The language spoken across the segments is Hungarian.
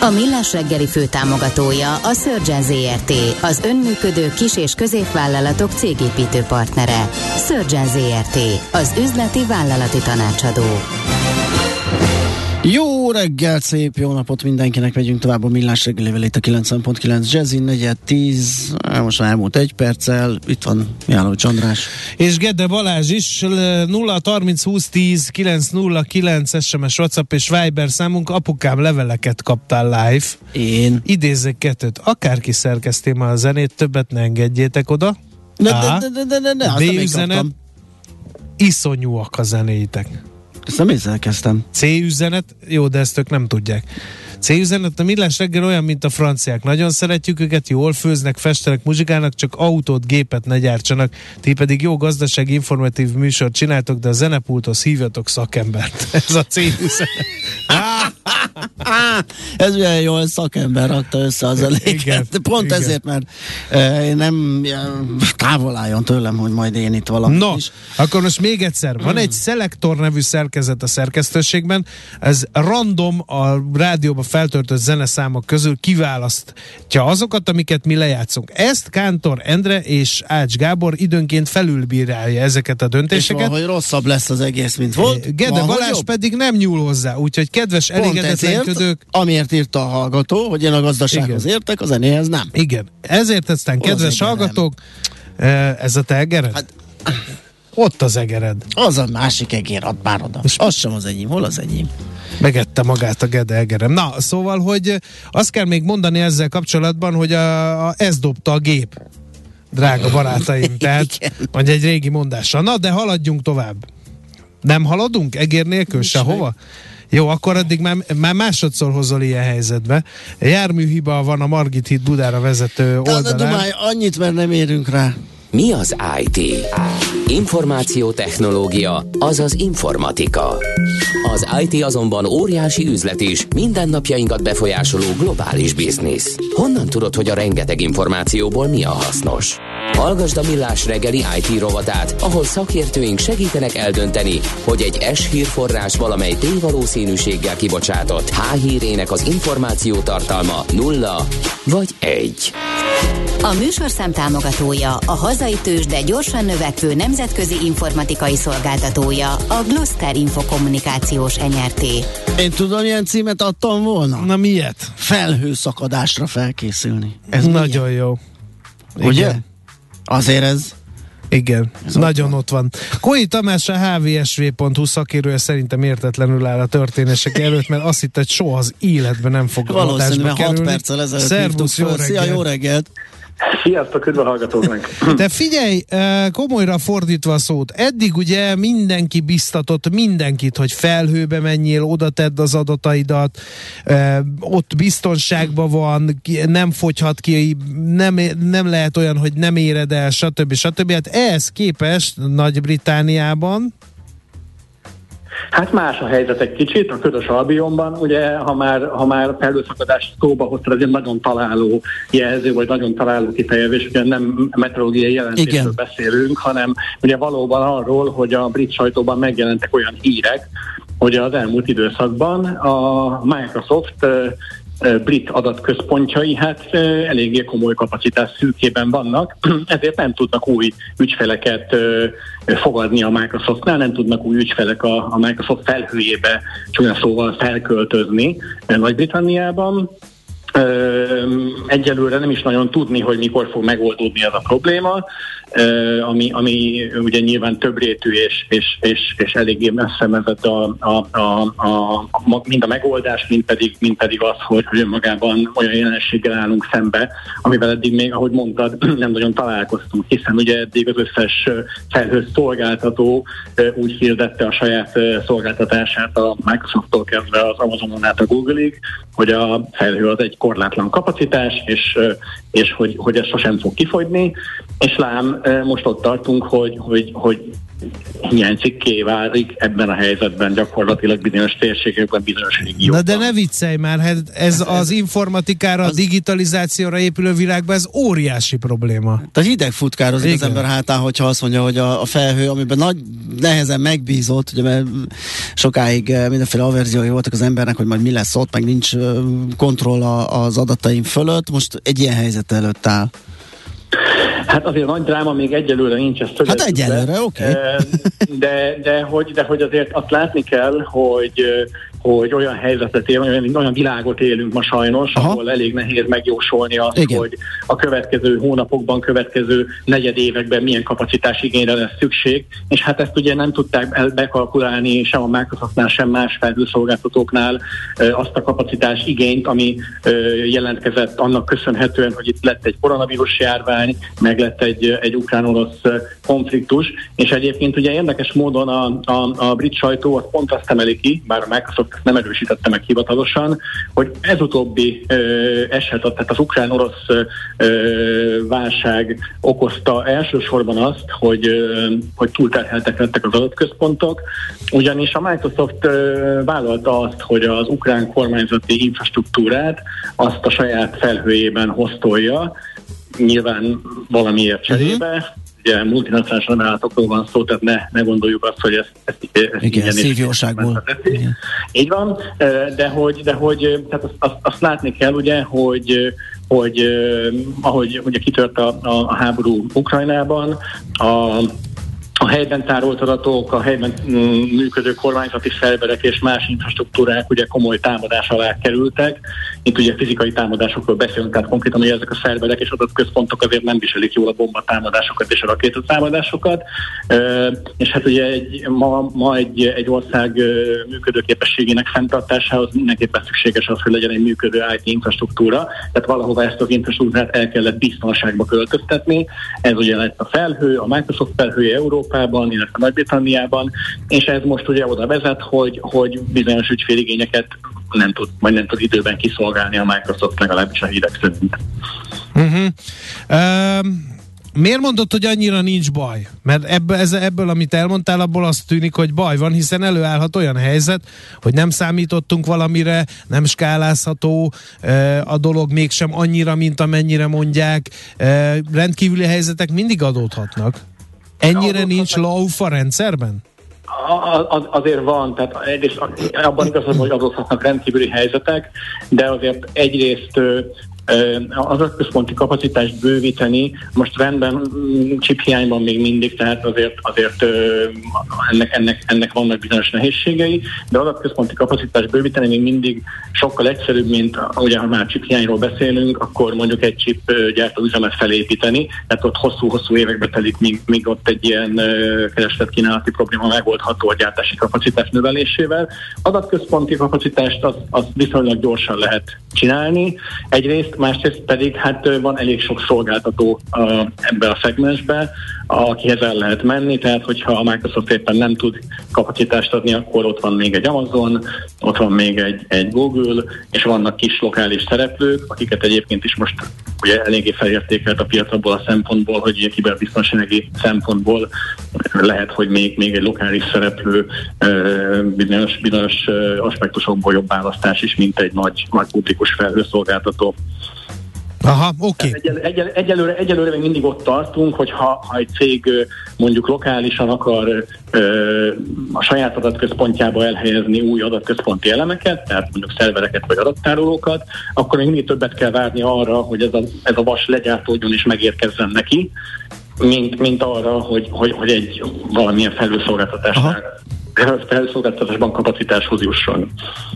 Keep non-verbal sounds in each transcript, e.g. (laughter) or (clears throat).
A Millás reggeli főtámogatója a Surgeon ZRT, az önműködő kis- és középvállalatok cégépítő partnere. Surgeon ZRT, az üzleti vállalati tanácsadó. Jó reggelt, szép jó napot mindenkinek, megyünk tovább a millás reggelével itt a 90.9 Jazzin, negyed 10, most már elmúlt egy perccel, itt van János András. És Gede Balázs is, 0 30 20 10 909 SMS WhatsApp és Viber számunk, apukám leveleket kaptál live. Én. Idézek kettőt, akárki szerkeszté már a zenét, többet ne engedjétek oda. De, A. de, de, de, de, de, azt B nem én üzenet, kaptam. iszonyúak a zenéitek. Ezt nem én szerkeztem. C üzenet, jó, de ezt ők nem tudják. C üzenet, a millás reggel olyan, mint a franciák. Nagyon szeretjük őket, jól főznek, festenek, muzsikálnak, csak autót, gépet ne gyártsanak. Ti pedig jó gazdasági informatív műsort csináltok, de a zenepulthoz hívjatok szakembert. (laughs) Ez a C üzenet. Á, (laughs) ez milyen jól szakember rakta össze az eléket. De Pont igen. ezért, mert én nem távol álljon tőlem, hogy majd én itt valamit No, is. akkor most még egyszer. Van egy szelektor nevű szerkezet a szerkesztőségben, ez random a rádióba feltöltött zeneszámok közül kiválasztja azokat, amiket mi lejátszunk. Ezt Kántor Endre és Ács Gábor időnként felülbírálja ezeket a És döntéseket. valahogy rosszabb lesz az egész, mint volt. Gede Balázs jobb. pedig nem nyúl hozzá, úgyhogy kedves Pont elégedetlenkedők, amiért írta a hallgató, hogy én a gazdasághoz Igen. értek, a zenéhez nem. igen, ezért aztán Hol az kedves egerem? hallgatók, eh, ez a te egered? Hát- Ott az egered. Az a másik egér, ad már oda. És- Az sem az enyém, hol az enyém? Megette magát a Gede Egerem. Na, szóval, hogy azt kell még mondani ezzel kapcsolatban, hogy a, a, ez dobta a gép, drága barátaim. (laughs) Tehát, vagy egy régi mondása. Na, de haladjunk tovább. Nem haladunk egér nélkül sehova? Jó, akkor addig már, már másodszor hozol ilyen helyzetbe. Járműhiba van a Margit híd Budára vezető De, de oldalán. Dumálj, annyit, mert nem érünk rá. Mi az IT? Információtechnológia, azaz informatika. Az IT azonban óriási üzlet is, mindennapjainkat befolyásoló globális biznisz. Honnan tudod, hogy a rengeteg információból mi a hasznos? Hallgasd a Millás reggeli IT rovatát, ahol szakértőink segítenek eldönteni, hogy egy S hírforrás valamely tévalószínűséggel kibocsátott H hírének az információ tartalma nulla vagy egy. A műsorszám támogatója, a hazai tős, de gyorsan növekvő nemzetközi informatikai szolgáltatója, a Gloster Infokommunikációs NRT. Én tudom, milyen címet adtam volna? Na miért? Felhőszakadásra felkészülni. Ez Nagyon jó. Ugye? Igen. Azért ez... Igen, Ez nagyon ott van. Kói Tamás a hvsv.hu szakérője szerintem értetlenül áll a történések (laughs) előtt, mert azt hitte, hogy soha az életben nem fog Valószínűleg adásba 6 kerülni. perccel ezelőtt Szervusz, jó föl. Szia, reggelt. jó reggelt! Sziasztok, üdv a hallgatóknak! De figyelj, komolyra fordítva a szót, eddig ugye mindenki biztatott mindenkit, hogy felhőbe menjél, oda tedd az adataidat, ott biztonságban van, nem fogyhat ki, nem, nem lehet olyan, hogy nem éred el, stb. stb. Hát ehhez képest Nagy-Britániában Hát más a helyzet egy kicsit, a közös albionban, ugye, ha már, ha már felhőszakadást szóba hoztad, ez egy nagyon találó jelző, vagy nagyon találó kifejezés, ugye nem meteorológiai jelentésről Igen. beszélünk, hanem ugye valóban arról, hogy a brit sajtóban megjelentek olyan hírek, hogy az elmúlt időszakban a Microsoft brit adatközpontjai hát eléggé komoly kapacitás szűkében vannak, (clears throat) ezért nem tudnak új ügyfeleket fogadni a Microsoftnál, nem tudnak új ügyfelek a, a Microsoft felhőjébe csúnya szóval felköltözni Nagy-Britanniában. Egyelőre nem is nagyon tudni, hogy mikor fog megoldódni ez a probléma, ami, ami ugye nyilván több rétű és, és, és, és eléggé messze vezet a, a, a, a, mind a megoldás, mind pedig, mind pedig az, hogy, hogy önmagában olyan jelenséggel állunk szembe, amivel eddig még, ahogy mondtad, (clears throat) nem nagyon találkoztunk, hiszen ugye eddig az összes felhős szolgáltató úgy hirdette a saját szolgáltatását a Microsofttól kezdve az Amazonon át a Googleig, hogy a felhő az egy korlátlan kapacitás, és, és hogy, hogy ez sosem fog kifogyni, és lám most ott tartunk, hogy, hogy, hogy hiánycikké válik ebben a helyzetben gyakorlatilag bizonyos térségekben, bizonyos régiókban. Na de ne viccelj már, hát ez az informatikára, a digitalizációra épülő világban ez óriási probléma. Tehát hideg futkározik az ember hátán, hogyha azt mondja, hogy a, a felhő, amiben nagy, nehezen megbízott, ugye mert sokáig eh, mindenféle averziói voltak az embernek, hogy majd mi lesz ott, meg nincs eh, kontroll az adataim fölött, most egy ilyen helyzet előtt áll. Hát azért nagy dráma még egyelőre nincs, ez Hát egyelőre, oké. Okay. De, de, hogy, de hogy azért azt látni kell, hogy hogy olyan helyzetet élünk, olyan, olyan világot élünk ma sajnos, Aha. ahol elég nehéz megjósolni azt, Igen. hogy a következő hónapokban, következő negyed években milyen kapacitás igényre lesz szükség, és hát ezt ugye nem tudták bekalkulálni sem a Microsoftnál, sem más felhőszolgáltatóknál azt a kapacitás igényt, ami jelentkezett annak köszönhetően, hogy itt lett egy koronavírus járvány, meg lett egy, egy ukrán-orosz konfliktus, és egyébként ugye érdekes módon a, a, a brit sajtó az pont azt emeli ki, bár a Microsoft nem erősítette meg hivatalosan, hogy ez utóbbi eset, tehát az ukrán-orosz válság okozta elsősorban azt, hogy, hogy túlterheltek lettek az adatközpontok, ugyanis a Microsoft vállalta azt, hogy az ukrán kormányzati infrastruktúrát azt a saját felhőjében hoztolja, nyilván valamiért cserébe, uh-huh ugye multinacionális vállalatokról van szó, tehát ne, ne gondoljuk azt, hogy ezt, ezt, ezt Igen, szívjóságból. Így van, de hogy, de hogy tehát azt, azt, azt látni kell ugye, hogy hogy ahogy ugye kitört a, a, a háború Ukrajnában, a a helyben tárolt adatok, a helyben mm, működő kormányzati szerverek és más infrastruktúrák ugye komoly támadás alá kerültek. Itt ugye fizikai támadásokról beszélünk, tehát konkrétan, hogy ezek a szerverek és adatközpontok azért nem viselik jól a bomba támadásokat és a rakétatámadásokat. És hát ugye egy, ma, ma egy, egy ország működőképességének fenntartásához mindenképpen szükséges az, hogy legyen egy működő IT infrastruktúra, tehát valahova ezt az infrastruktúrát el kellett biztonságba költöztetni. Ez ugye lett a felhő, a Microsoft felhője Európa, Európában, illetve Nagy-Britanniában, és ez most ugye oda vezet, hogy, hogy bizonyos ügyféligényeket nem tud, majd nem tud időben kiszolgálni a Microsoft legalábbis a hírek szerint. Uh-huh. Um... Miért mondod, hogy annyira nincs baj? Mert ebből, ez, ebből, amit elmondtál, abból azt tűnik, hogy baj van, hiszen előállhat olyan helyzet, hogy nem számítottunk valamire, nem skálázható a dolog mégsem annyira, mint amennyire mondják. Rendkívüli helyzetek mindig adódhatnak. Ennyire nincs lauf a rendszerben? Az, azért van, tehát egyrészt abban igazad, hogy adódhatnak rendkívüli helyzetek, de azért egyrészt az központi kapacitást bővíteni, most rendben mm, hiányban még mindig, tehát azért, azért ennek, ennek, ennek vannak bizonyos nehézségei, de adatközponti kapacitást bővíteni még mindig sokkal egyszerűbb, mint ugye ha már hiányról beszélünk, akkor mondjuk egy chip gyártó üzemet felépíteni, tehát ott hosszú-hosszú évekbe telik, míg, míg ott egy ilyen kereslet-kínálati probléma megoldható a gyártási kapacitás növelésével. Adatközponti kapacitást az, az viszonylag gyorsan lehet csinálni. Egyrészt másrészt pedig hát van elég sok szolgáltató ebbe a szegmensbe, akihez el lehet menni, tehát hogyha a Microsoft éppen nem tud kapacitást adni, akkor ott van még egy Amazon, ott van még egy, egy Google, és vannak kis lokális szereplők, akiket egyébként is most ugye eléggé felértékelt a piac abból a szempontból, hogy kiberbiztonsági szempontból lehet, hogy még, még egy lokális szereplő bizonyos, bizonyos aspektusokból jobb választás is, mint egy nagy, nagy publikus felhőszolgáltató. Aha, oké. Okay. Egyel, egyel, egyelőre, egyelőre még mindig ott tartunk, hogy ha, ha egy cég mondjuk lokálisan akar ö, a saját adatközpontjába elhelyezni új adatközponti elemeket, tehát mondjuk szervereket vagy adattárolókat, akkor még mindig többet kell várni arra, hogy ez a, ez a vas legyártódjon és megérkezzen neki, mint, mint arra, hogy, hogy, hogy egy valamilyen felülszolgáltatásnál felszolgáltatásban kapacitáshoz jusson.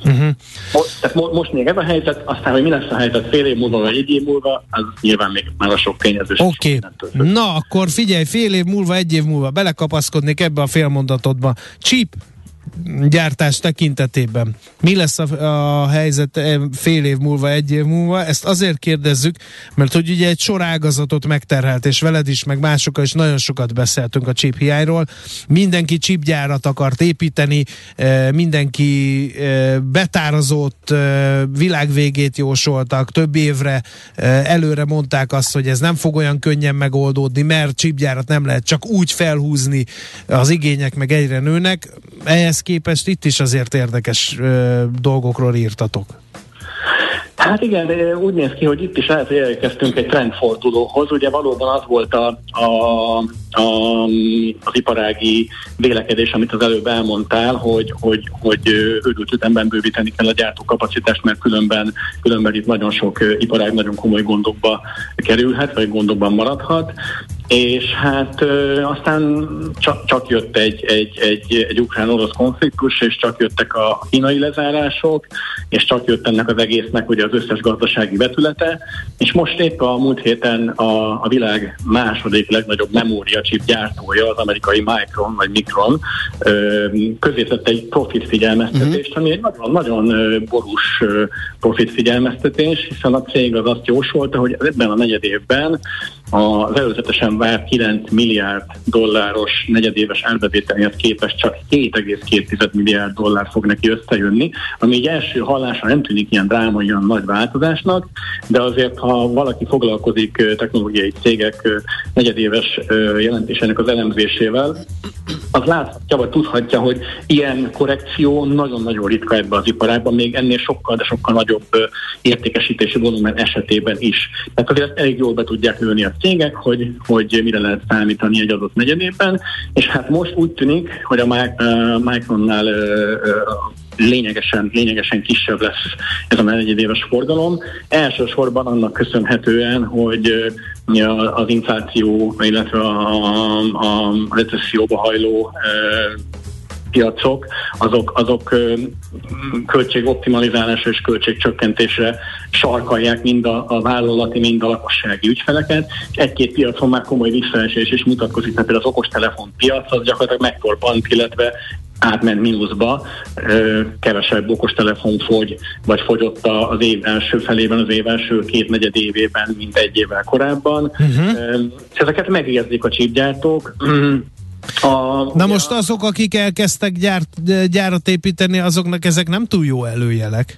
Uh-huh. Most, tehát mo- most még ez a helyzet, aztán, hogy mi lesz a helyzet fél év múlva vagy egy év múlva, az nyilván még már a sok tényező. Oké, okay. na akkor figyelj, fél év múlva, egy év múlva belekapaszkodnék ebbe a félmondatodba. Csíp, gyártás tekintetében. Mi lesz a, a helyzet fél év múlva, egy év múlva? Ezt azért kérdezzük, mert hogy ugye egy sor ágazatot megterhelt, és veled is, meg másokkal is nagyon sokat beszéltünk a chip hiányról. Mindenki chipgyárat akart építeni, mindenki betározott világvégét jósoltak, több évre előre mondták azt, hogy ez nem fog olyan könnyen megoldódni, mert chipgyárat nem lehet csak úgy felhúzni, az igények meg egyre nőnek. Ehhez képest itt is azért érdekes dolgokról írtatok. Hát igen, úgy néz ki, hogy itt is lehet, hogy elkezdtünk egy trendfordulóhoz. Ugye valóban az volt a, a, a, az iparági vélekedés, amit az előbb elmondtál, hogy, hogy, hogy őrült ütemben bővíteni kell a gyártókapacitást, mert különben, különben itt nagyon sok iparág nagyon komoly gondokba kerülhet, vagy gondokban maradhat és hát ö, aztán csak, csak jött egy, egy, egy, egy ukrán-orosz konfliktus, és csak jöttek a kínai lezárások, és csak jött ennek az egésznek ugye az összes gazdasági vetülete, és most épp a múlt héten a, a világ második legnagyobb memóriacsip gyártója, az amerikai Micron vagy Micron ö, közétett egy profit figyelmeztetést, uh-huh. ami egy nagyon, nagyon borús profit figyelmeztetés, hiszen a cég az azt jósolta, hogy ebben a negyed évben az előzetesen várt 9 milliárd dolláros negyedéves árbevételéhez képest csak 7,2 milliárd dollár fog neki összejönni, ami egy első hallásra nem tűnik ilyen drámai, olyan nagy változásnak, de azért, ha valaki foglalkozik technológiai cégek negyedéves jelentésének az elemzésével, az láthatja, vagy tudhatja, hogy ilyen korrekció nagyon-nagyon ritka ebben az iparágban, még ennél sokkal, de sokkal nagyobb értékesítési volumen esetében is. Tehát azért elég jól be tudják lőni a cégek, hogy, hogy mire lehet számítani egy adott negyedében, és hát most úgy tűnik, hogy a Micronnál lényegesen, lényegesen kisebb lesz ez a negyedéves forgalom. Elsősorban annak köszönhetően, hogy az infláció, illetve a, a recesszióba hajló piacok, azok, azok költségoptimalizálásra és költségcsökkentésre sarkalják mind a, a vállalati, mind a lakossági ügyfeleket. Egy-két piacon már komoly visszaesés is mutatkozik, mert például az okostelefon piac az gyakorlatilag megtorpant, illetve átment mínuszba, kevesebb okostelefon fogy, vagy fogyott az év első felében, az év első két negyed évében, mint egy évvel korábban. Uh-huh. Ezeket megérzik a csípgyártók. (clears throat) A, Na most azok, akik elkezdtek gyárt, gyárat építeni, azoknak ezek nem túl jó előjelek.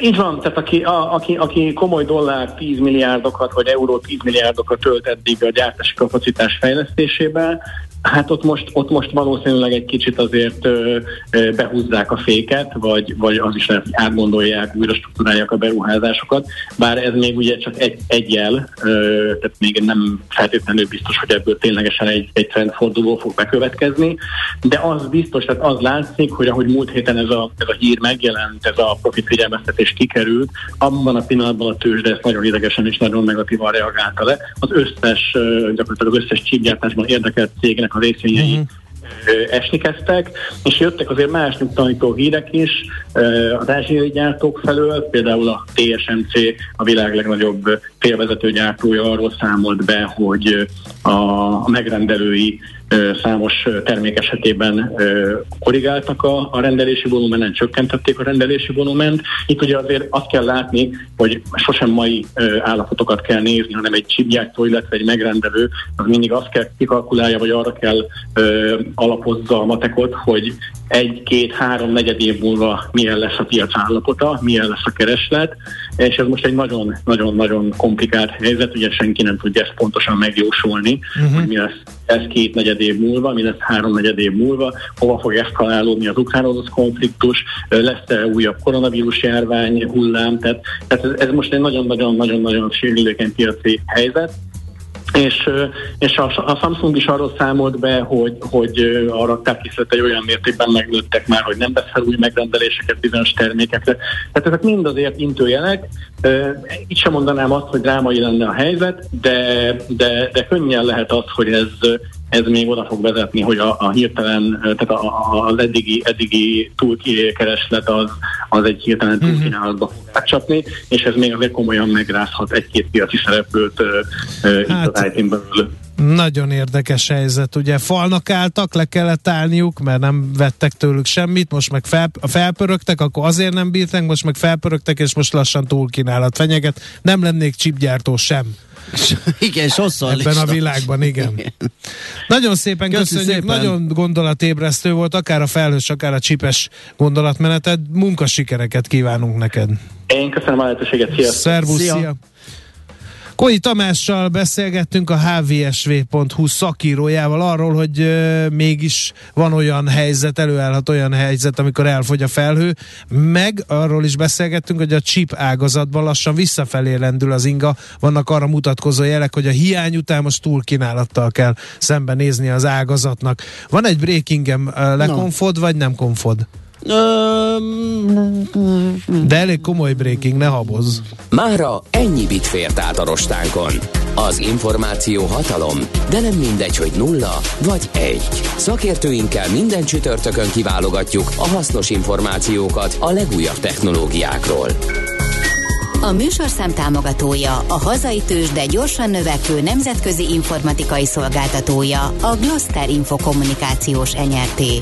Így van, tehát aki, a, aki, aki komoly dollár 10 milliárdokat, vagy euró 10 milliárdokat tölt eddig a gyártási kapacitás fejlesztésébe, Hát ott most, ott most valószínűleg egy kicsit azért ö, ö, behúzzák a féket, vagy, vagy az is lehet, hogy átgondolják, újra struktúrálják a beruházásokat, bár ez még ugye csak egy, egy jel, ö, tehát még nem feltétlenül biztos, hogy ebből ténylegesen egy, egy trendforduló fog bekövetkezni, de az biztos, tehát az látszik, hogy ahogy múlt héten ez a, ez a hír megjelent, ez a profit figyelmeztetés kikerült, abban a pillanatban a tőzsde ezt nagyon idegesen és nagyon negatívan reagálta le. Az összes, gyakorlatilag az összes csípgyártásban érdekelt cégnek a részvényei uh-huh esni kezdtek, és jöttek azért más nyugtalanító hírek is az ázsiai gyártók felől, például a TSMC, a világ legnagyobb félvezető gyártója arról számolt be, hogy a megrendelői számos termék esetében korrigáltak a, rendelési volumenen, csökkentették a rendelési volument. Itt ugye azért azt kell látni, hogy sosem mai állapotokat kell nézni, hanem egy csipgyártó, illetve egy megrendelő, az mindig azt kell kikalkulálja, vagy arra kell alapozza a matekot, hogy egy, két, három, negyed év múlva milyen lesz a piac állapota, milyen lesz a kereslet, és ez most egy nagyon-nagyon-nagyon komplikált helyzet, ugye senki nem tudja ezt pontosan megjósolni, uh-huh. hogy mi lesz ez két negyed év múlva, mi lesz három negyed év múlva, hova fog eszkalálódni az ukrán konfliktus, lesz-e újabb koronavírus járvány hullám, tehát, tehát ez, ez most egy nagyon-nagyon-nagyon-nagyon sérülékeny piaci helyzet, és, és a, a Samsung is arról számolt be, hogy, hogy a raktárkészletei olyan mértékben megnőttek már, hogy nem vesz fel új megrendeléseket bizonyos termékekre. Tehát ezek mind azért intőjelek. Itt sem mondanám azt, hogy drámai lenne a helyzet, de, de, de könnyen lehet az, hogy ez ez még oda fog vezetni, hogy a, a hirtelen, tehát a, a, az eddigi, eddigi túlkereslet az, az egy hirtelen mhm. túlkínálatba fog átcsapni, és ez még azért komolyan megrázhat egy-két piaci szereplőt uh, hát, itt az it belül. Nagyon érdekes helyzet. Ugye falnak álltak, le kellett állniuk, mert nem vettek tőlük semmit, most meg fel, felpörögtek, akkor azért nem bírtak, most meg felpörögtek, és most lassan túlkínálat fenyeget. Nem lennék csipgyártó sem. (laughs) igen, sokszor Ebben a világban, igen. igen. Nagyon szépen Köszi köszönjük, szépen. nagyon gondolatébresztő volt, akár a felhős, akár a csipes gondolatmeneted. Munkasikereket kívánunk neked. Én köszönöm a lehetőséget, szia! Szervusz, szia! szia. Koi Tamással beszélgettünk a hvsv.hu szakírójával arról, hogy euh, mégis van olyan helyzet, előállhat olyan helyzet, amikor elfogy a felhő, meg arról is beszélgettünk, hogy a chip ágazatban lassan visszafelé lendül az inga, vannak arra mutatkozó jelek, hogy a hiány után most túlkínálattal kell szembenézni az ágazatnak. Van egy breakingem, lekonfod, no. vagy nem konfod? De elég komoly breaking, ne habozz. Mára ennyi bit fért át a rostánkon. Az információ hatalom, de nem mindegy, hogy nulla vagy egy. Szakértőinkkel minden csütörtökön kiválogatjuk a hasznos információkat a legújabb technológiákról. A műsorszám támogatója, a hazai tős, de gyorsan növekvő nemzetközi informatikai szolgáltatója, a Gloster Infokommunikációs Enyerté.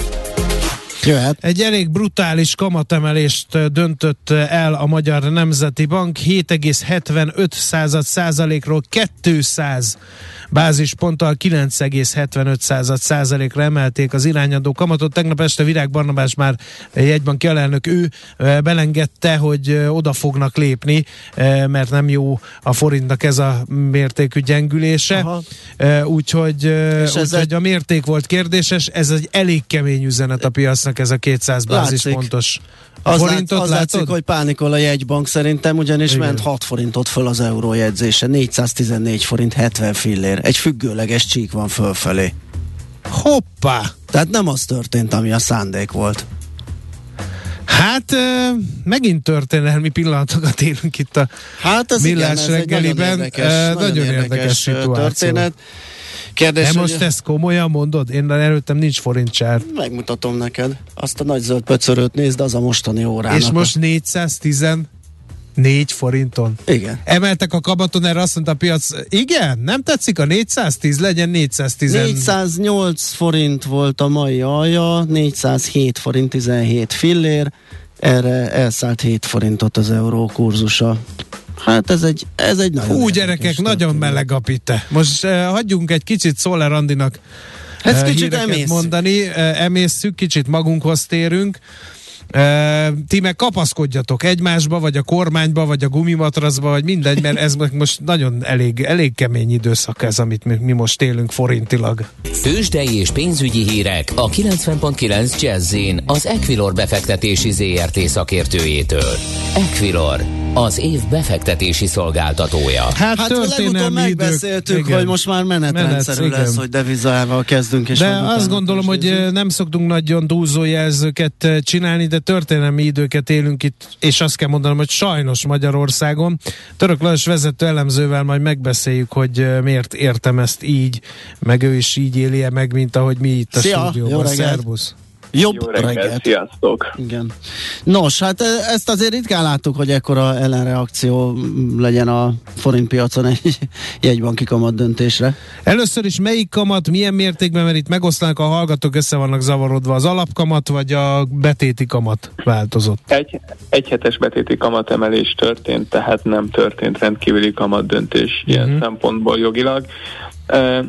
Jöhet. Egy elég brutális kamatemelést döntött el a Magyar Nemzeti Bank 7,75 százalékról 200 bázisponttal 9,75 százalékra emelték az irányadó kamatot. Tegnap este Virág Barnabás már jegybanki alelnök ő belengedte, hogy oda fognak lépni, mert nem jó a forintnak ez a mértékű gyengülése. Úgyhogy, úgyhogy egy... a mérték volt kérdéses, ez egy elég kemény üzenet a piacnak ez a 200 bázispontos. Az, lát, az látszik, hogy pánikol a jegybank szerintem, ugyanis Igen. ment 6 forintot föl az euró jegyzése, 414 forint 70 fillér. Egy függőleges csík van fölfelé. Hoppá! Tehát nem az történt, ami a szándék volt. Hát megint történelmi pillanatokat élünk itt a hát ez millás igen, ez reggeliben. Nagyon érdekes, nagyon, érdekes, érdekes történet. Kérdés, De most hogy... ezt komolyan mondod? Én előttem nincs forintcsár. Megmutatom neked. Azt a nagy zöld pöcörőt nézd, az a mostani órának. És most 410 4 forinton. Igen. Emeltek a kabaton, erre azt mondta a piac, igen, nem tetszik a 410, legyen 410. 408 forint volt a mai alja, 407 forint 17 fillér, erre elszállt 7 forintot az euró kurzusa. Hát ez egy, ez egy nagyon Hú, gyerekek, nagyon meleg a pite. Most uh, hagyjunk egy kicsit Szoller Andinak ez uh, kicsit emész. mondani, uh, emészszük, kicsit magunkhoz térünk. E, ti meg kapaszkodjatok egymásba, vagy a kormányba, vagy a gumimatraszba, vagy mindegy, mert ez most nagyon elég, elég kemény időszak ez, amit mi, mi most élünk forintilag. Tőzsdei és pénzügyi hírek a 90.9 jazz az Equilor befektetési ZRT szakértőjétől. Equilor, az év befektetési szolgáltatója. Hát, hát legutóbb megbeszéltük, idők, hogy most már menetrendszerű Menet, lesz, hogy devizával kezdünk. És de azt gondolom, hogy nem szoktunk nagyon túlzó jelzőket csinálni, de történelmi időket élünk itt, és azt kell mondanom, hogy sajnos Magyarországon. Török Lajos vezető elemzővel majd megbeszéljük, hogy miért értem ezt így, meg ő is így éli -e meg, mint ahogy mi itt a Szia, stúdióban. Szervusz! Jobb Jó reggelt, reggelt. sziasztok! Igen. Nos, hát e, ezt azért ritkán láttuk, hogy ekkora ellenreakció legyen a forintpiacon egy (laughs) jegybanki kamat döntésre. Először is melyik kamat, milyen mértékben, mert itt megosztanak a hallgatók, össze vannak zavarodva, az alapkamat vagy a betéti kamat változott? Egy, egy hetes betéti kamat emelés történt, tehát nem történt rendkívüli kamat döntés ilyen uh-huh. szempontból jogilag.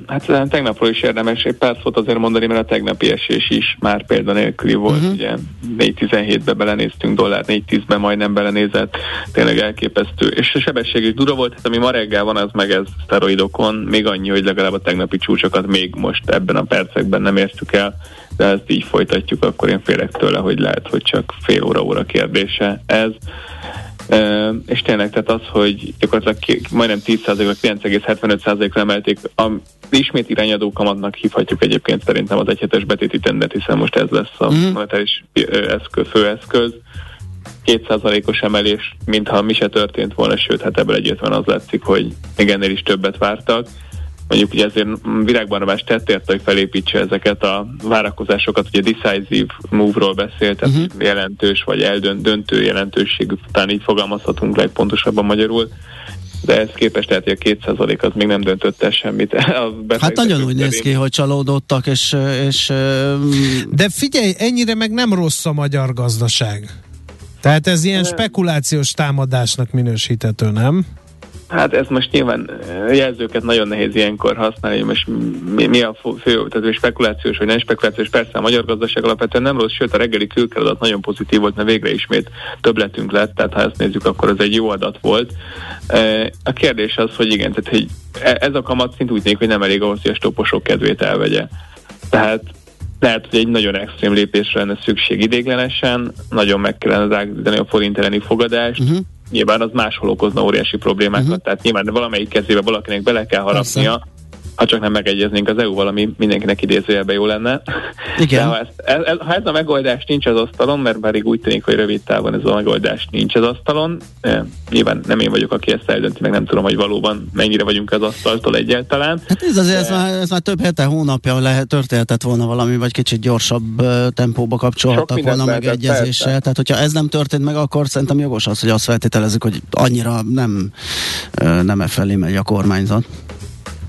Hát tegnapról is érdemes egy pár szót azért mondani, mert a tegnapi esés is már példanélküli volt. Uh-huh. Ugye 4.17-be belenéztünk, dollár 4.10-be majdnem belenézett, tényleg elképesztő. És a sebesség is dura volt, hát ami ma reggel van, az meg ez szteroidokon, még annyi, hogy legalább a tegnapi csúcsokat még most ebben a percekben nem értük el, de ezt így folytatjuk, akkor én félek tőle, hogy lehet, hogy csak fél óra-óra kérdése ez és tényleg, tehát az, hogy gyakorlatilag majdnem 10%-ra, 9,75%-ra emelték, a ismét irányadó kamatnak hívhatjuk egyébként szerintem az egyhetes betéti tendet, hiszen most ez lesz a mm. monetáris eszköz, főeszköz. 2%-os emelés, mintha mi se történt volna, sőt, hát ebből egyetlen az látszik, hogy még ennél is többet vártak mondjuk ugye ezért Virágbarnabás tett érte, hogy felépítse ezeket a várakozásokat, ugye decisive move-ról beszélt, tehát uh-huh. jelentős vagy eldöntő jelentőségű, talán így fogalmazhatunk legpontosabban magyarul, de ehhez képest lehet, hogy a 2% az még nem döntött el semmit. (laughs) hát nagyon úgy néz ki, hogy csalódottak, és, és... De figyelj, ennyire meg nem rossz a magyar gazdaság. Tehát ez ilyen spekulációs támadásnak minősíthető, nem? Hát ez most nyilván jelzőket nagyon nehéz ilyenkor használni, most mi, mi a fő, tehát spekulációs vagy nem spekulációs, persze a magyar gazdaság alapvetően nem rossz, sőt a reggeli külkeladat nagyon pozitív volt, mert végre ismét többletünk lett, tehát ha ezt nézzük, akkor ez egy jó adat volt. A kérdés az, hogy igen, tehát hogy e, ez a kamatszint úgy tűnik, hogy nem elég ahhoz, hogy a stoposok kedvét elvegye. Tehát lehet, hogy egy nagyon extrém lépésre lenne szükség idéglenesen, nagyon meg kellene drágítani a forint elleni fogadást, uh-huh nyilván az máshol okozna óriási problémákat, uh-huh. tehát nyilván valamelyik kezébe valakinek bele kell harapnia, Persze ha csak nem megegyeznénk az EU valami mindenkinek idézőjelben jó lenne. Igen. De ha, ezt, ez, ez, ha ez a megoldás nincs az asztalon, mert pedig úgy tűnik, hogy rövid távon ez a megoldás nincs az asztalon, eh, nyilván nem én vagyok, aki ezt eldönti, meg nem tudom, hogy valóban mennyire vagyunk az asztaltól egyáltalán. Hát ez azért, de... ez, már, ez már több hete, hónapja lehet, történhetett volna valami, vagy kicsit gyorsabb tempóba kapcsolhattak volna megegyezéssel. Tehát, hogyha ez nem történt meg, akkor szerintem jogos az, hogy azt feltételezzük, hogy annyira nem, nem e felé megy a kormányzat.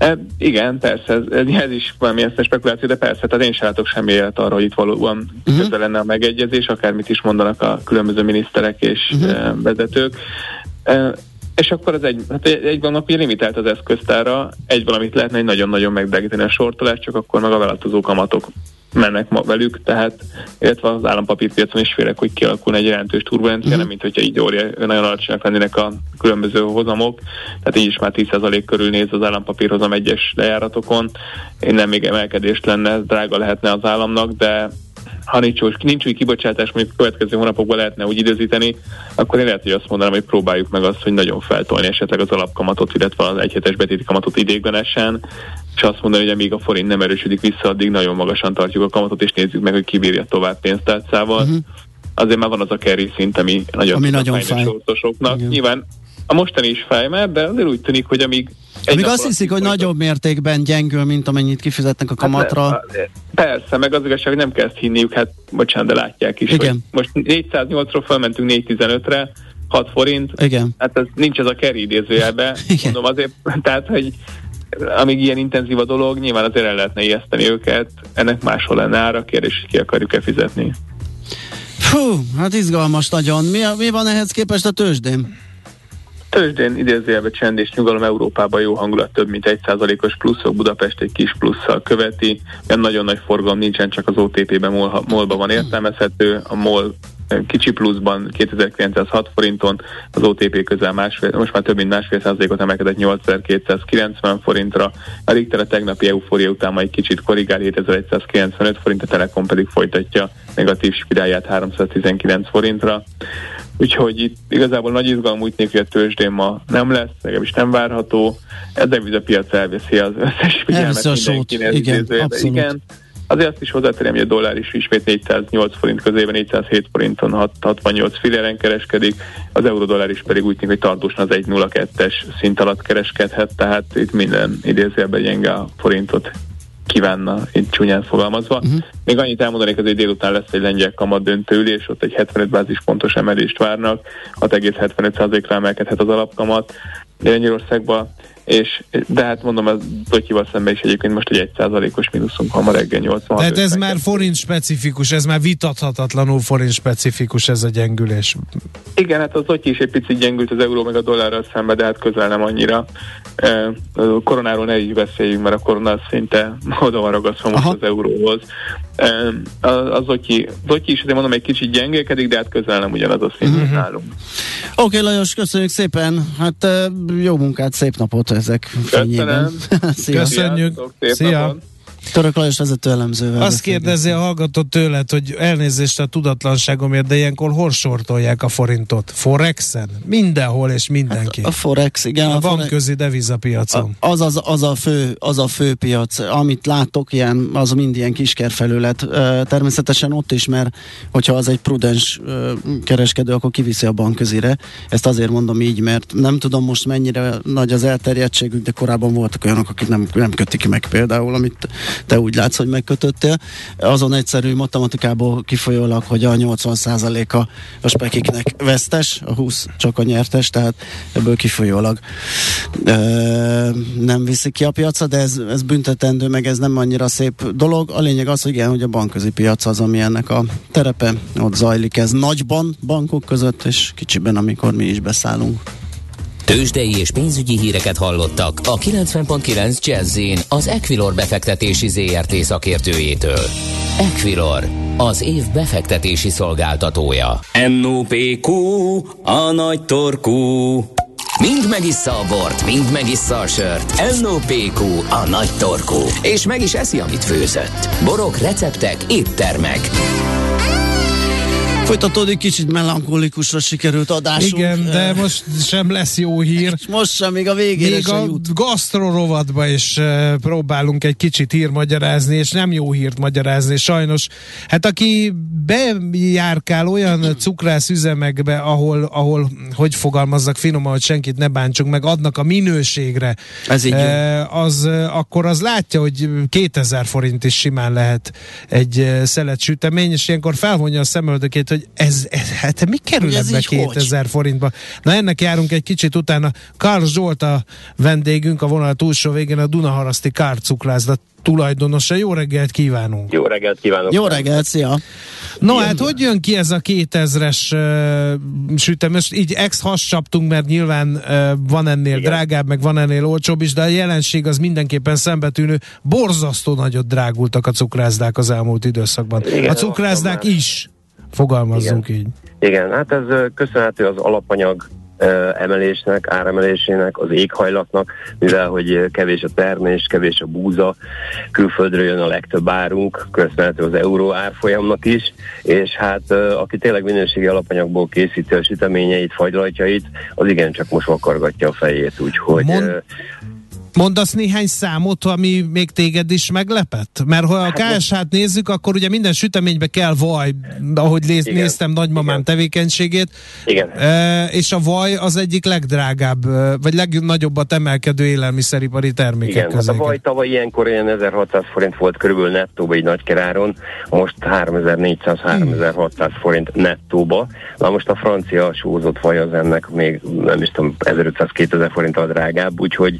E, igen, persze, ez, ez is valamilyen spekuláció, de persze, tehát én sem látok semmi élet arra, hogy itt valóban uh-huh. közel lenne a megegyezés, akármit is mondanak a különböző miniszterek és uh-huh. vezetők. E, és akkor az egy, hát egy, egy hogy limitált az eszköztára, egy valamit lehetne egy nagyon-nagyon megdrágítani a sortolást, csak akkor meg a vállalkozó kamatok mennek ma velük, tehát illetve az állampapírpiacon is félek, hogy kialakulna egy jelentős turbulencia, uh-huh. nem mint hogyha így óriá, nagyon alacsonyak lennének a különböző hozamok, tehát így is már 10% körül néz az állampapírhozam egyes lejáratokon, én nem még emelkedés lenne, drága lehetne az államnak, de ha nincs, nincs új kibocsátás, mondjuk a következő hónapokban lehetne úgy időzíteni, akkor én lehet, hogy azt mondanám, hogy próbáljuk meg azt, hogy nagyon feltolni esetleg az alapkamatot, illetve az egyhetes betéti kamatot idéglenesen, és azt mondani, hogy amíg a forint nem erősödik vissza, addig nagyon magasan tartjuk a kamatot, és nézzük meg, hogy kibírja tovább pénztárcával. Uh-huh. Azért már van az a carry szint, ami nagyon, ami nagyon fáj. Nyilván a mostani is fáj már, de azért úgy tűnik, hogy amíg amíg azt hiszik, hogy nagyobb mértékben gyengül, mint amennyit kifizetnek a hát kamatra. Hát, persze, meg az igazság, hogy nem kell ezt hinniük, hát bocsánat, de látják is, Igen. most 408-ról felmentünk 415-re, 6 forint, Igen. hát ez nincs ez a keri idézőjelbe, (laughs) mondom azért, tehát, hogy amíg ilyen intenzív a dolog, nyilván azért el lehetne ijeszteni őket, ennek máshol lenne ára, kérdés, hogy ki akarjuk-e fizetni. Fú, hát izgalmas nagyon. Mi, mi van ehhez képest a tőzsdén? Tőzsdén idézőjelbe csend és nyugalom Európában jó hangulat, több mint 1%-os pluszok, Budapest egy kis plusszal követi, ilyen nagyon nagy forgalom nincsen, csak az OTP-ben MOL, MOL-ban van értelmezhető, a MOL kicsi pluszban 2906 forinton, az OTP közel másfél, most már több mint másfél százalékot emelkedett 8290 forintra, a Richter a tegnapi eufória után majd kicsit korrigál 7195 forint, a Telekom pedig folytatja negatív spirálját 319 forintra. Úgyhogy itt igazából nagy izgalom úgy néz, hogy a tőzsdén ma nem lesz, legalábbis nem várható. Ez a piac elveszi az összes figyelmet mindenkinek. Igen, abszolút. igen. Azért azt is hozzátenném, hogy a dollár is ismét 408 forint közében 407 forinton 68 filléren kereskedik, az euró-dollár is pedig úgy tűnik, hogy tartósan az 1.02-es szint alatt kereskedhet, tehát itt minden idézőjelben gyenge a forintot kívánna, itt csúnyán fogalmazva. Uh-huh. Még annyit elmondanék, hogy délután lesz egy lengyel kamat döntőülés, ott egy 75 bázispontos emelést várnak, 6,75%-ra emelkedhet az alapkamat. Lengyelországban és, de hát mondom, az Dotyival szemben is egyébként most egy 1%-os mínuszunk van ma reggel 86. Tehát ez már forint specifikus, ez már vitathatatlanul forint specifikus ez a gyengülés. Igen, hát az Dotyi is egy picit gyengült az euró meg a dollárral szemben, de hát közel nem annyira. A koronáról ne így beszéljünk, mert a korona szinte (laughs) oda van ragaszva most az euróhoz. Az Dotyi, Dotyi is azért mondom egy kicsit gyengélkedik, de hát közel nem ugyanaz a szint uh-huh. nálunk. Oké, okay, Lajos, köszönjük szépen. Hát jó munkát, szép napot ezek fényében. (laughs) Köszönjük. Szia. Szia. Török Lajos vezető elemzővel. Azt kérdezi a hallgató tőled, hogy elnézést a tudatlanságomért, de ilyenkor hol sortolják a forintot? Forexen? Mindenhol és mindenki. Hát a Forex, igen. A, a bankközi devizapiacon. A, az, az, az, a fő, az a fő piac, amit látok, ilyen, az mind ilyen kiskerfelület. Természetesen ott is, mert hogyha az egy prudens kereskedő, akkor kiviszi a bankközire. Ezt azért mondom így, mert nem tudom most mennyire nagy az elterjedtségük, de korábban voltak olyanok, akik nem, nem kötik meg például, amit te úgy látsz, hogy megkötöttél. Azon egyszerű matematikából kifolyólag, hogy a 80%-a a spekiknek vesztes, a 20 csak a nyertes, tehát ebből kifolyólag ö, nem viszik ki a piacra, de ez, ez büntetendő, meg ez nem annyira szép dolog. A lényeg az, hogy igen, hogy a bankközi piac az, ami ennek a terepe, ott zajlik ez nagyban bankok között, és kicsiben, amikor mi is beszállunk. Tőzsdei és pénzügyi híreket hallottak a 90.9 jazz az Equilor befektetési ZRT szakértőjétől. Equilor, az év befektetési szolgáltatója. NOPQ, a nagy torkú. Mind megissza a bort, mind megissza a sört. NOPQ, a nagy torkú. És meg is eszi, amit főzött. Borok, receptek, éttermek. Folytatódik, kicsit melankolikusra sikerült adásunk. Igen, de most sem lesz jó hír. És most sem, még a végére Még a jut. gasztrorovatba is uh, próbálunk egy kicsit hír magyarázni, és nem jó hírt magyarázni, sajnos. Hát aki bejárkál olyan cukrász üzemekbe, ahol, ahol hogy fogalmazzak finoman, hogy senkit ne bántsunk meg, adnak a minőségre, Ez így uh, az, uh, akkor az látja, hogy 2000 forint is simán lehet egy szelet sütemény, és ilyenkor felvonja a szemöldökét, hogy ez, ez hát mi kerül Hogy ebbe így hogy? 2000 forintba? Na ennek járunk egy kicsit utána. Karl Zsolt a vendégünk, a vonal túlsó végén a Dunaharaszti Kárcukrászda tulajdonosa. Jó reggelt kívánunk! Jó reggelt kívánok! Jó reggelt, szia! No hát hogy jön ki ez a 2000-es uh, sütem? Most így ex csaptunk, mert nyilván uh, van ennél Igen. drágább, meg van ennél olcsóbb is, de a jelenség az mindenképpen szembetűnő. Borzasztó nagyot drágultak a cukrászdák az elmúlt időszakban. Igen, a cukrászdák már. is, fogalmazzunk így. Igen, hát ez köszönhető az alapanyag emelésnek, áremelésének, az éghajlatnak, mivel hogy kevés a termés, kevés a búza, külföldről jön a legtöbb árunk, köszönhető az euró árfolyamnak is, és hát aki tényleg minőségi alapanyagból készíti a süteményeit, fagylaltjait, az igencsak most vakargatja a fejét, úgyhogy Mond- Mondasz néhány számot, ami még téged is meglepett? Mert ha a KSH-t nézzük, akkor ugye minden süteménybe kell vaj, ahogy Igen. néztem nagymamám Igen. tevékenységét, igen. e, és a vaj az egyik legdrágább, vagy legnagyobbat emelkedő élelmiszeripari termékek Igen, hát a vaj tavaly ilyenkor ilyen 1600 forint volt körülbelül nettóba egy nagy keráron, most 3400-3600 forint nettóba. Na most a francia sózott vaj az ennek még nem is tudom, 1500-2000 forinttal drágább, úgyhogy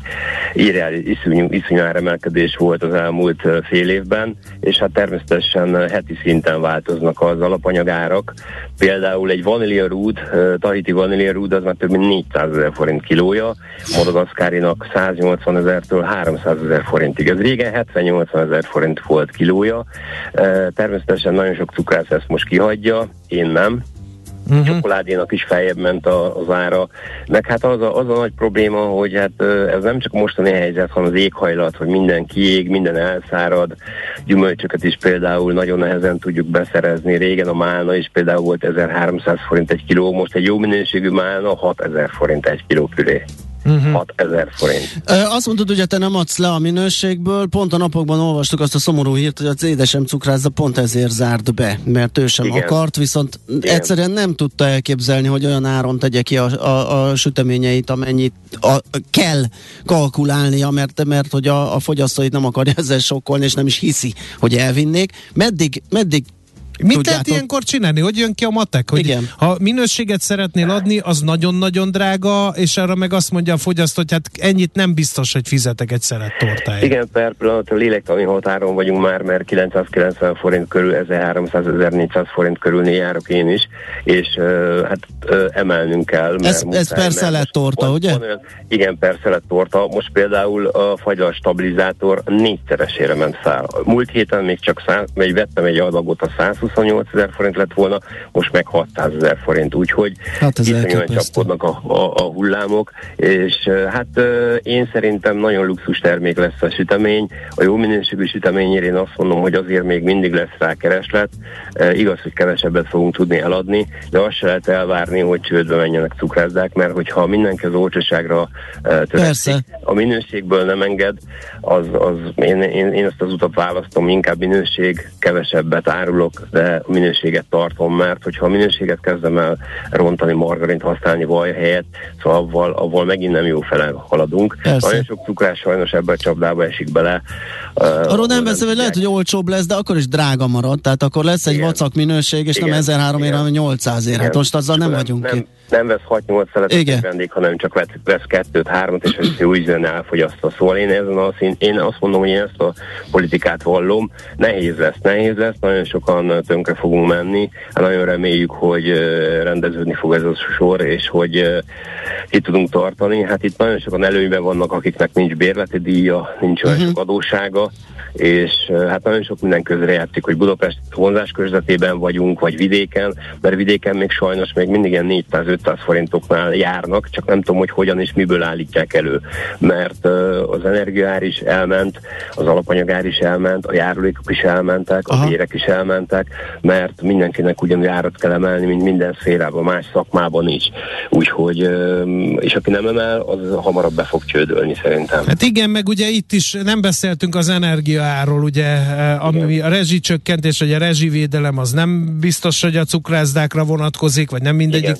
irreális, iszonyú, iszonyú áremelkedés volt az elmúlt fél évben, és hát természetesen heti szinten változnak az alapanyagárak. Például egy vaníliarúd, tahiti vaníliarúd az már több mint 400 ezer forint kilója, Madagaszkárinak 180 ezertől 300 ezer forintig. Ez régen 70-80 ezer forint volt kilója. Természetesen nagyon sok cukrász ezt most kihagyja, én nem, Uh-huh. csokoládénak is feljebb ment a, az ára. Meg hát az a, az a nagy probléma, hogy hát ez nem csak mostani helyzet, hanem az éghajlat, hogy minden kiég, minden elszárad, gyümölcsöket is például nagyon nehezen tudjuk beszerezni. Régen a málna is például volt 1300 forint egy kiló, most egy jó minőségű málna 6000 forint egy kiló püré. Uh-huh. 6000 forint. Azt mondtad, hogy te nem adsz le a minőségből, pont a napokban olvastuk azt a szomorú hírt, hogy az édesem cukrászda pont ezért zárt be, mert ő sem Igen. akart, viszont Igen. egyszerűen nem tudta elképzelni, hogy olyan áron tegye ki a, a, a süteményeit, amennyit a, kell kalkulálnia, mert, mert hogy a, a fogyasztóit nem akarja ezzel sokkolni, és nem is hiszi, hogy elvinnék. Meddig, meddig Mit Tudjátok- lehet ilyenkor csinálni? Hogy jön ki a matek? Hogy Igen. Ha minőséget szeretnél adni, az nagyon-nagyon drága, és arra meg azt mondja a fogyasztó, hogy hát ennyit nem biztos, hogy fizetek egy szelet tortáért. Igen, per pillanat a lélektani határon vagyunk már, mert 990 forint körül, 1300-1400 forint körül járok én is, és uh, hát uh, emelnünk kell. Mert Ez- ez muszáj, per mert szelet most torta, van- ugye? van olyan- igen, per szelet torta. Most például a fagylas stabilizátor négyszeresére ment fel. Múlt héten még csak száz, még vettem egy adagot, a 128 ezer forint lett volna, most meg 600 ezer forint, úgyhogy Hát ez iszonyúan csapkodnak a, a, a hullámok, és hát én szerintem nagyon luxus termék lesz a sütemény. A jó minőségű süteményére én azt mondom, hogy azért még mindig lesz rá kereslet. Igaz, hogy kevesebbet fogunk tudni eladni, de azt se lehet elvárni, hogy csődbe menjenek cukrászdák, mert hogyha mindenki az olcsóságra uh, törekszik, a minőségből nem enged, az, az én, én, én ezt az utat választom, inkább minőség, kevesebbet árulok, de de a minőséget tartom, mert hogyha a minőséget kezdem el rontani, margarint használni vaj helyett, szóval avval, avval megint nem jó fele haladunk. Persze. Nagyon sok cukrás sajnos ebbe a csapdába esik bele. Arról nem beszél, hogy lehet, hogy olcsóbb lesz, de akkor is drága marad, tehát akkor lesz egy Igen. vacak minőség, és nem Igen. 1300 ér, hanem 800 ér. Hát most azzal nem vagyunk nem, ki. Nem vesz 6-8 szeletet Igen. egy vendég, hanem csak vesz, vesz kettőt, hármat, és ezt úgy üzenne elfogyasztva. Szóval én, ezen a szint, én azt mondom, hogy én ezt a politikát vallom. Nehéz lesz, nehéz lesz, nagyon sokan tönkre fogunk menni. Hát nagyon reméljük, hogy rendeződni fog ez a sor, és hogy ki tudunk tartani. Hát itt nagyon sokan előnyben vannak, akiknek nincs bérleti díja, nincs olyan sok adósága, és hát nagyon sok minden közre játszik, hogy Budapest vonzás körzetében vagyunk, vagy vidéken, mert vidéken még sajnos még mindig ilyen 400-500 forintoknál járnak, csak nem tudom, hogy hogyan és miből állítják elő. Mert az energiaár is elment, az alapanyagár is elment, a járulékok is elmentek, a bérek is elmentek, mert mindenkinek ugyanúgy árat kell emelni, mint minden szférában, más szakmában is. Úgyhogy, és aki nem emel, az hamarabb be fog csődölni szerintem. Hát igen, meg ugye itt is nem beszéltünk az energiaáról, ugye, ami a rezsicsökkentés, vagy a rezsivédelem, az nem biztos, hogy a cukrászdákra vonatkozik, vagy nem mindegyik Igen.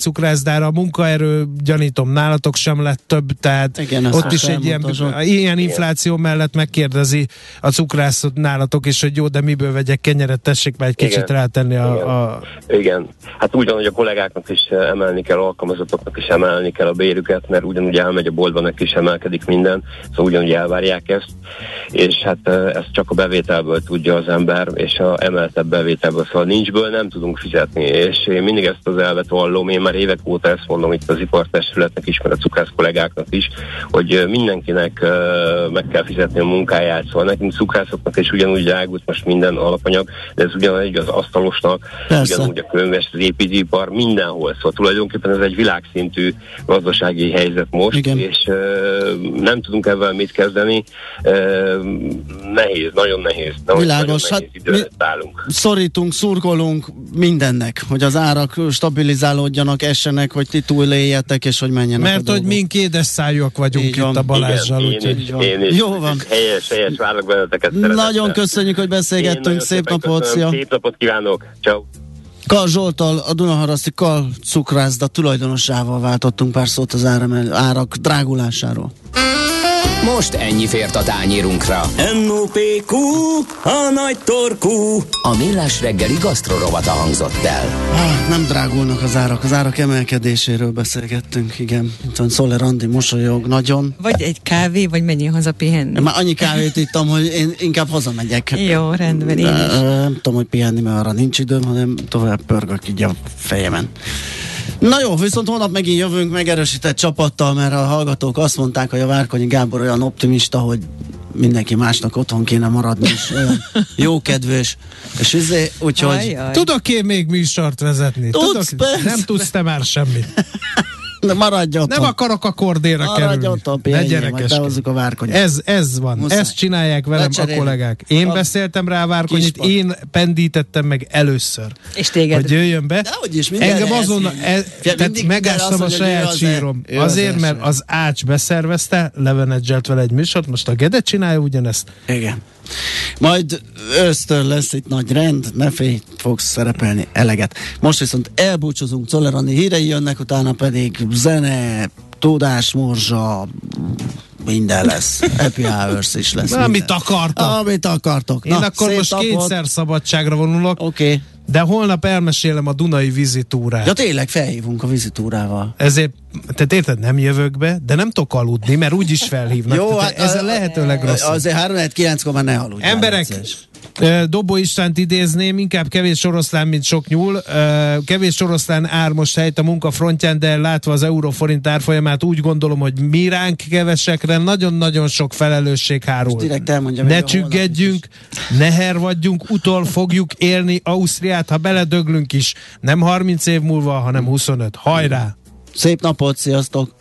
Cukrászdára. A munkaerő, gyanítom, nálatok sem lett több, tehát Igen, ott is egy ilyen, ilyen infláció mellett megkérdezi a cukrászot nálatok is, hogy jó, de miből vegyek kenyeret, tessék már egy kicsit Igen. rátenni Igen. a, a Igen, hát úgy van, hogy a kollégáknak is emelni kell, alkalmazottaknak is emelni kell a bérüket, mert ugyanúgy elmegy a boltban, neki is emelkedik minden, szóval ugyanúgy elvárják ezt, és hát eh, ezt csak a bevételből tudja az ember, és a emeltebb bevételből, szóval nincsből nem tudunk fizetni, és én mindig ezt az elvet vallom, én már évek óta ezt mondom itt az ipartestületnek is, mert a cukrász kollégáknak is, hogy mindenkinek meg kell fizetni a munkáját, szóval nekünk cukrászoknak is ugyanúgy drágult most minden alapanyag, de ez ugyanúgy az asztalosnak, Persze. ugyanúgy a könyves, az építőipar, mindenhol. Szóval tulajdonképpen ez egy világszintű gazdasági helyzet most, Igen. és nem tudunk ebben mit kezdeni. Nehéz, nagyon nehéz. Nagyon, Világos, nagyon nehéz hát állunk. Szorítunk, szurkolunk mindennek, hogy az árak stabilizálódjanak, essenek, hogy ti túléljetek, és hogy menjenek a mert hogy mink édes szájúak vagyunk Így itt van. a Balázsjal, Igen, úgyhogy én, is, van. én is. Jó van. Helyes, helyes, várlak benneteket. Nagyon köszönjük, hogy beszélgettünk, szép napot, szia! Szép napot kívánok, ciao. Kal Zsoltal, a Dunaharaszti Kal cukrászda tulajdonosával váltottunk pár szót az áramel, árak drágulásáról. Most ennyi fért a tányérunkra. M.O.P.Q. A nagy torkú. A millás reggeli gasztrorovata hangzott el. Ah, nem drágulnak az árak, az árak emelkedéséről beszélgettünk, igen. Itt van Szoller Andi mosolyog nagyon. Vagy egy kávé, vagy menjél haza pihenni. Én már annyi kávét ittam, hogy én inkább hazamegyek. Jó, rendben, én is. Ö, Nem tudom, hogy pihenni, mert arra nincs időm, hanem tovább pörgök így a fejemen. Na jó, viszont holnap megint jövünk megerősített csapattal, mert a hallgatók azt mondták, hogy a Várkonyi Gábor olyan optimista, hogy mindenki másnak otthon kéne maradni, és olyan (laughs) jókedvűs, és izé, úgyhogy... Ajaj. Tudok én még műsort vezetni? Tudsz, Tudok? persze. Nem tudsz te már semmit. (laughs) De maradj otthon. Nem akarok a kordéra Maradj kerülni. otthon, pihenjél, gyerekeskedj. behozzuk a Várkonyit. Ez, ez van. Muszáj. Ezt csinálják velem a Lecserélünk. kollégák. Én A beszéltem rá a Várkonyit, én pendítettem meg először, És téged. hogy jöjjön be. Dehogy is, Engem azon, e, tehát megástam a saját az sírom. az Azért, mert az Ács beszervezte, levenedzselt vele egy műsort, most a Gede csinálja ugyanezt. Igen. Majd ősztől lesz itt nagy rend, ne félj, fogsz szerepelni eleget. Most viszont elbúcsúzunk, Czoller hírei jönnek, utána pedig zene, tudás, morzsa, minden lesz. Happy hours is lesz. Na, amit akartam. Amit akartok. Én Na, akkor most napot. kétszer szabadságra vonulok, Oké. Okay. De holnap elmesélem a Dunai vizitúrát. Ja tényleg felhívunk a vizitúrával. Ezért, tehát érted, nem jövök be, de nem tudok aludni, mert úgyis felhívnak. Jó, hát ez a a- lehető legrosszabb. Azért 3 9 már ne aludj. Emberek, Dobó Istvánt idézném, inkább kevés oroszlán, mint sok nyúl. Kevés oroszlán ár most helyt a munka frontján, de látva az euróforint árfolyamát úgy gondolom, hogy mi ránk kevesekre nagyon-nagyon sok felelősség hárul. direkt elmondja ne csüggedjünk, ne hervadjunk, utol fogjuk élni Ausztriát, ha beledöglünk is. Nem 30 év múlva, hanem 25. Hajrá! Szép napot, sziasztok!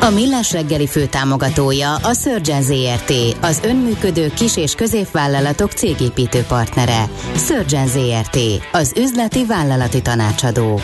A Millás reggeli főtámogatója a Surgeon ZRT, az önműködő kis- és középvállalatok cégépítő partnere. Surgeon ZRT, az üzleti vállalati tanácsadó.